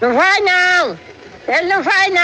Right now! There's right now!